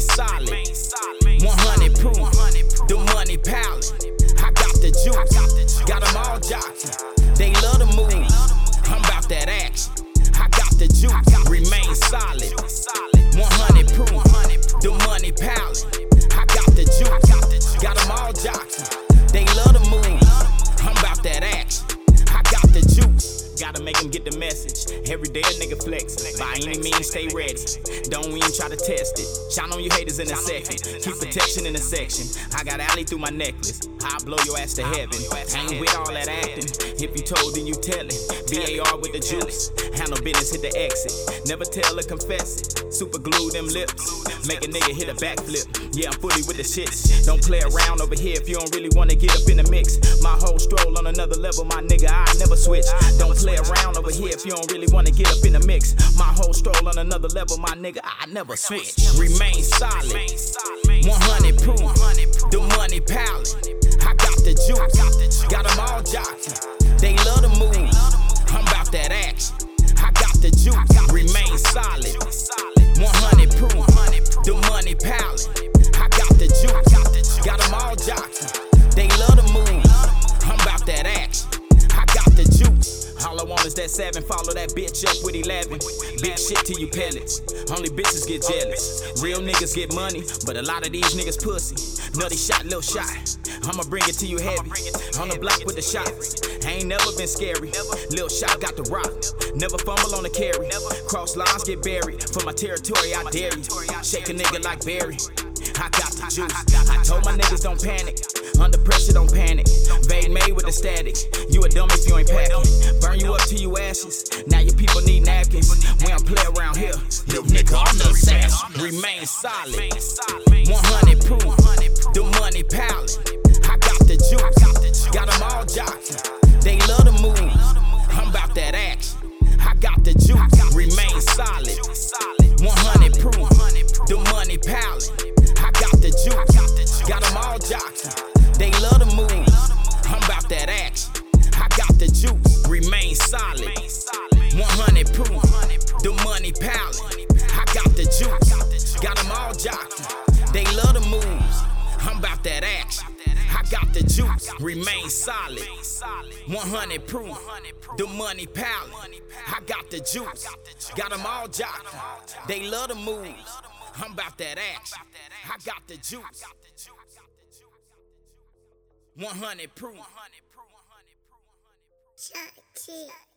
solid. 100 proof, the money palette. I got the juice, got them all jocking. They love the move, I'm about that action. I got the juice, remain solid. 100 proof, the money palette. I got the juice, got them all jocking. Make them get the message. Every day a nigga flex. By any means, stay ready. Don't even try to test it. Shine on you haters in a second. Keep protection in a section. I got alley through my necklace. I'll blow your ass to heaven. Ain't with all that acting. If you told, then you tellin'. BAR with the juice. Handle business, hit the exit. Never tell or confess it. Super glue them lips. Make a nigga hit a backflip. Yeah, I'm fully with the shits. Don't play around over here if you don't really wanna get up in the mix. My whole stroll on another level, my nigga, I never switch. Don't play around over here if you don't really wanna get up in the mix. My whole stroll on another level, my nigga, I never switch. Remain solid. 100 proof. The money palette. The juice. Remain solid. 100 proof. The money palette. I got the juice. Is that seven, follow that bitch up with 11. Big shit to you pellets. Only bitches get jealous. Real niggas get money, but a lot of these niggas pussy. Nutty shot, little shot. I'ma bring it to you heavy. On the block with the shots. Ain't never been scary. Lil shot got the rock. Never fumble on the carry. Cross lines get buried. For my territory, I dare you. Shake a nigga like Barry. I got the juice. I told my niggas don't panic. Under pressure, don't panic. Vade made with the static. You a dumb if you ain't packing. Burn you up to you ashes. Now your people need napkins. We don't play around here. Little nigga, I'm the assassin. Remain solid. 100 money palette. I got the juice. Got them all jocking. They love the moves. I'm about that action. I got the juice. Remain solid. 100 proof. The money palette. I got the juice. Got them all jocking. They love the moves. I'm about that action. I got the juice. 100 proof. Shot.